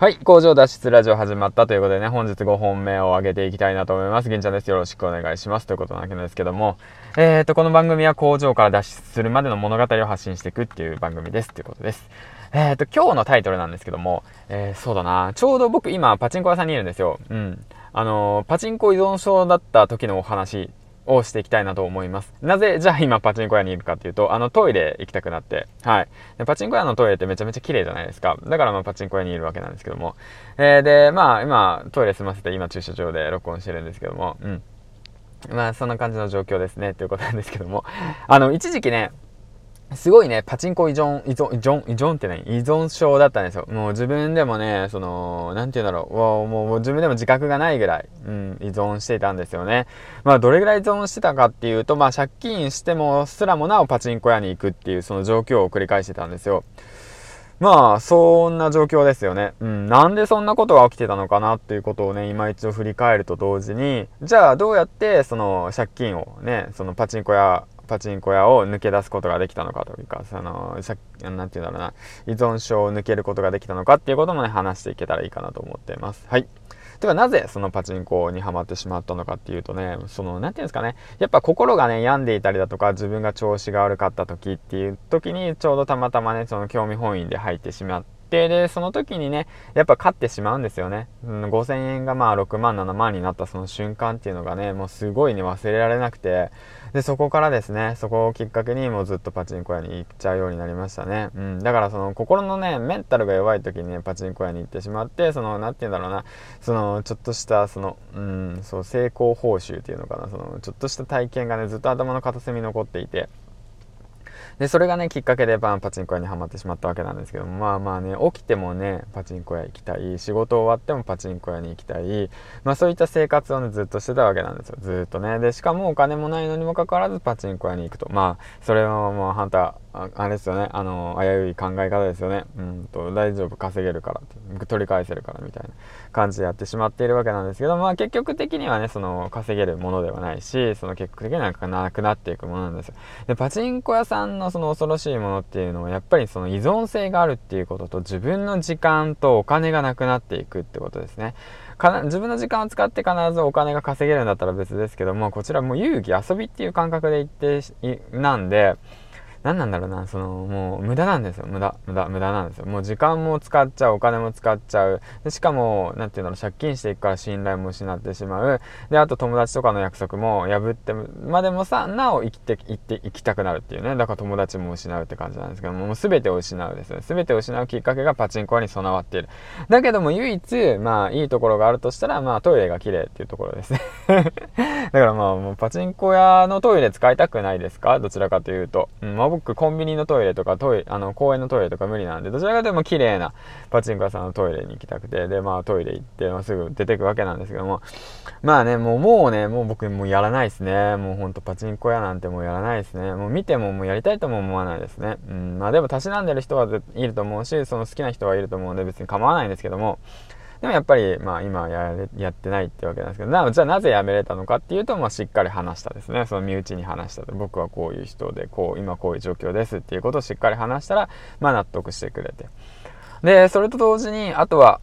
はい。工場脱出ラジオ始まったということでね、本日5本目を上げていきたいなと思います。銀ちゃんです。よろしくお願いします。ということなわけですけども、えーと、この番組は工場から脱出するまでの物語を発信していくっていう番組です。ということです。えーと、今日のタイトルなんですけども、えー、そうだな、ちょうど僕今パチンコ屋さんにいるんですよ。うん。あのー、パチンコ依存症だった時のお話をしていきたいなと思います。なぜ、じゃあ今パチンコ屋にいるかっていうと、あのトイレ行きたくなって、はい。でパチンコ屋のトイレってめちゃめちゃ綺麗じゃないですか。だからまあパチンコ屋にいるわけなんですけども。えー、で、まあ今トイレ済ませて今駐車場で録音してるんですけども、うん。まあそんな感じの状況ですね、ということなんですけども。あの、一時期ね、すごいね、パチンコ依存、依存、依存、依存って何？依存症だったんですよ。もう自分でもね、その、なんて言うんだろう、もう自分でも自覚がないぐらい、うん、依存していたんですよね。まあ、どれぐらい依存してたかっていうと、まあ、借金してもすらもなおパチンコ屋に行くっていう、その状況を繰り返してたんですよ。まあ、そんな状況ですよね。うん。なんでそんなことが起きてたのかなっていうことをね、今一度振り返ると同時に、じゃあどうやって、その借金をね、そのパチンコ屋パチンコ屋を抜け出すことができたのかというか、その、さなんて言うんだろうな、依存症を抜けることができたのかっていうこともね、話していけたらいいかなと思っています。はい。ではなぜそのパチンコにはまってしまったのかっていうとね、その、なんていうんですかね、やっぱ心がね、病んでいたりだとか、自分が調子が悪かった時っていう時に、ちょうどたまたまね、その興味本位で入ってしまって、で、その時にね、やっぱ勝ってしまうんですよね。うん、5000円がまあ6万、7万になったその瞬間っていうのがね、もうすごいね、忘れられなくて、で、そこからですね、そこをきっかけにもうずっとパチンコ屋に行っちゃうようになりましたね。うん。だからその心のね、メンタルが弱い時にね、パチンコ屋に行ってしまって、その、なんて言うんだろうな、その、ちょっとした、その、うん、そう、成功報酬っていうのかな、その、ちょっとした体験がね、ずっと頭の片隅に残っていて、で、それがね、きっかけでバンパチンコ屋にはまってしまったわけなんですけども、まあまあね、起きてもね、パチンコ屋行きたい、仕事終わってもパチンコ屋に行きたい、まあそういった生活をね、ずっとしてたわけなんですよ。ずっとね。で、しかもお金もないのにもかかわらずパチンコ屋に行くと。まあ、それはもう、ハンター、ああれですよね、あの、危うい考え方ですよね。うんと、大丈夫、稼げるから、取り返せるからみたいな感じでやってしまっているわけなんですけど、まあ結局的にはね、その、稼げるものではないし、その結局的にはなくなっていくものなんですよ。で、パチンコ屋さんのその恐ろしいものっていうのは、やっぱりその依存性があるっていうことと、自分の時間とお金がなくなっていくってことですね。か自分の時間を使って必ずお金が稼げるんだったら別ですけども、こちらもう遊戯、遊びっていう感覚で言って、なんで、何なんだろうな、その、もう無駄なんですよ。無駄、無駄、無駄なんですよ。もう時間も使っちゃう、お金も使っちゃう。でしかも、なんていうんだろう、借金していくから信頼も失ってしまう。で、あと友達とかの約束も破って、までもさ、なお生きて、生きて、生きたくなるっていうね。だから友達も失うって感じなんですけども、もう全てを失うですね。全てを失うきっかけがパチンコに備わっている。だけども唯一、まあいいところがあるとしたら、まあトイレが綺麗っていうところですね。だからまあもうパチンコ屋のトイレ使いたくないですか？どちらかというと。うん、まあ僕コンビニのトイレとかトイ、あの、公園のトイレとか無理なんで、どちらかというと綺麗なパチンコ屋さんのトイレに行きたくて、で、まあトイレ行って、まあ、すぐ出てくわけなんですけども、まあね、もう、もうね、もう僕もうやらないですね。もうほんとパチンコ屋なんてもうやらないですね。もう見てももうやりたいとも思わないですね。うん、まあでも、たしなんでる人はいると思うし、その好きな人はいると思うんで別に構わないんですけども、でもやっぱり、まあ今や、やってないってわけなんですけど、な、じゃあなぜ辞めれたのかっていうと、まあしっかり話したですね。その身内に話したと。僕はこういう人で、こう、今こういう状況ですっていうことをしっかり話したら、まあ納得してくれて。で、それと同時に、あとは、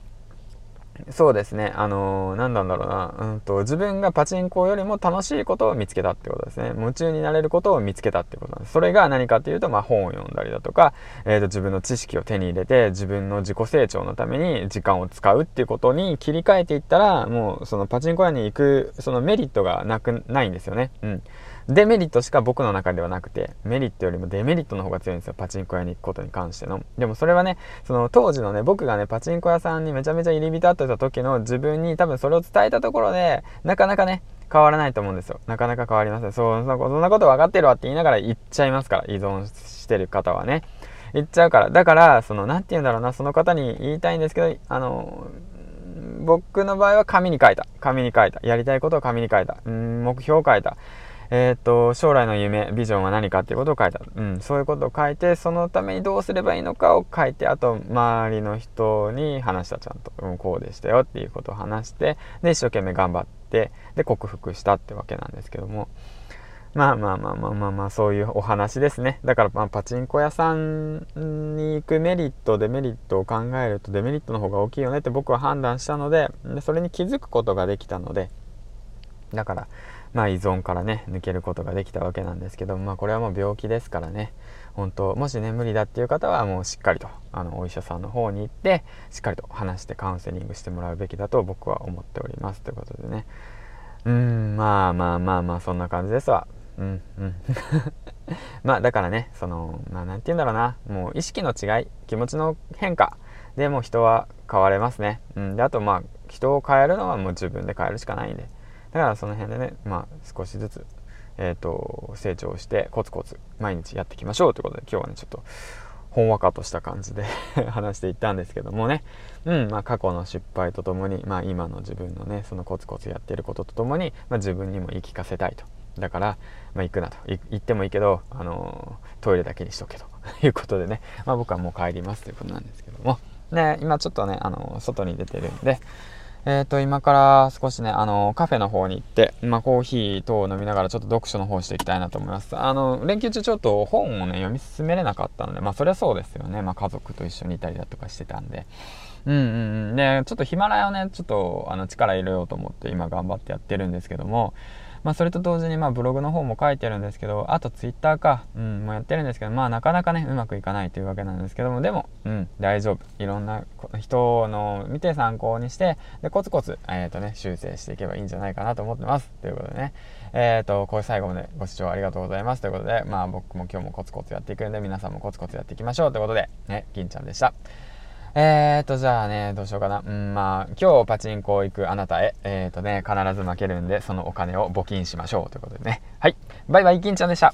そうですね。あのー、何なんだろうな。うんと、自分がパチンコよりも楽しいことを見つけたってことですね。夢中になれることを見つけたってことなんです。それが何かっていうと、まあ本を読んだりだとか、えっ、ー、と、自分の知識を手に入れて、自分の自己成長のために時間を使うっていうことに切り替えていったら、もうそのパチンコ屋に行く、そのメリットがなく、ないんですよね。うん。デメリットしか僕の中ではなくて、メリットよりもデメリットの方が強いんですよ。パチンコ屋に行くことに関しての。でもそれはね、その当時のね、僕がね、パチンコ屋さんにめちゃめちゃ入り浸ってた時の自分に多分それを伝えたところで、なかなかね、変わらないと思うんですよ。なかなか変わりません。そう、そんなこと分かってるわって言いながら言っちゃいますから、依存してる方はね。言っちゃうから。だから、その、なんて言うんだろうな、その方に言いたいんですけど、あの、僕の場合は紙に書いた。紙に書いた。やりたいことを紙に書いた。うん、目標を書いた。えっ、と、将来の夢、ビジョンは何かっていうことを書いた。うん、そういうことを書いて、そのためにどうすればいいのかを書いて、あと、周りの人に話した、ちゃんと。うん、こうでしたよっていうことを話して、で、一生懸命頑張って、で、克服したってわけなんですけども。まあまあまあまあまあまあそういうお話ですねだからまあパチンコ屋さんに行くメリットデメリットを考えるとデメリットの方が大きいよねって僕は判断したのででそれに気づくことができたのでだからまあ依存からね抜けることができたわけなんですけどまあこれはもう病気ですからね。本当もしね無理だっていう方はもうしっかりとあのお医者さんの方に行ってしっかりと話してカウンセリングしてもらうべきだと僕は思っております。ということでね。うんまあまあまあまあそんな感じですわ。うんうん。まあだからねそのまあ何て言うんだろうな。もう意識の違い気持ちの変化。でも人は変われますね、うん、であとまあ人を変えるのはもう自分で変えるしかないんで。だからその辺でねまあ少しずつえーと、成長してコツコツ毎日やっていきましょうということで今日はねちょっとほんわかとした感じで 話していったんですけどもね、うんまあ、過去の失敗とともに、まあ、今の自分のねそのコツコツやっていることとともに、まあ、自分にも言い聞かせたいと。だから、まあ、行くなと。行ってもいいけど、あのー、トイレだけにしとけと。いうことでね、まあ、僕はもう帰りますということなんですけども、ね、今ちょっとね、あのー、外に出てるんで、えっ、ー、と、今から少しね、あの、カフェの方に行って、まあ、コーヒー等を飲みながらちょっと読書の方していきたいなと思います。あの、連休中ちょっと本をね、読み進めれなかったので、まあ、そりゃそうですよね。まあ、家族と一緒にいたりだとかしてたんで。うんうんうん。で、ちょっとヒマラヤをね、ちょっと、あの、力入れようと思って今頑張ってやってるんですけども、まあ、それと同時にまあブログの方も書いてるんですけどあとツイッターか、うん、もやってるんですけどまあなかなかねうまくいかないというわけなんですけどもでも、うん、大丈夫。いろんな人の見て参考にしてでコツコツ、えーとね、修正していけばいいんじゃないかなと思ってます。ということでね。えっ、ー、とこれ最後までご視聴ありがとうございます。ということでまあ僕も今日もコツコツやっていくんで皆さんもコツコツやっていきましょう。ということでね銀ちゃんでした。えーと、じゃあね、どうしようかな。うん、まあ、今日パチンコ行くあなたへ、えーとね、必ず負けるんで、そのお金を募金しましょうということでね。はい。バイバイ、金ちゃんでした。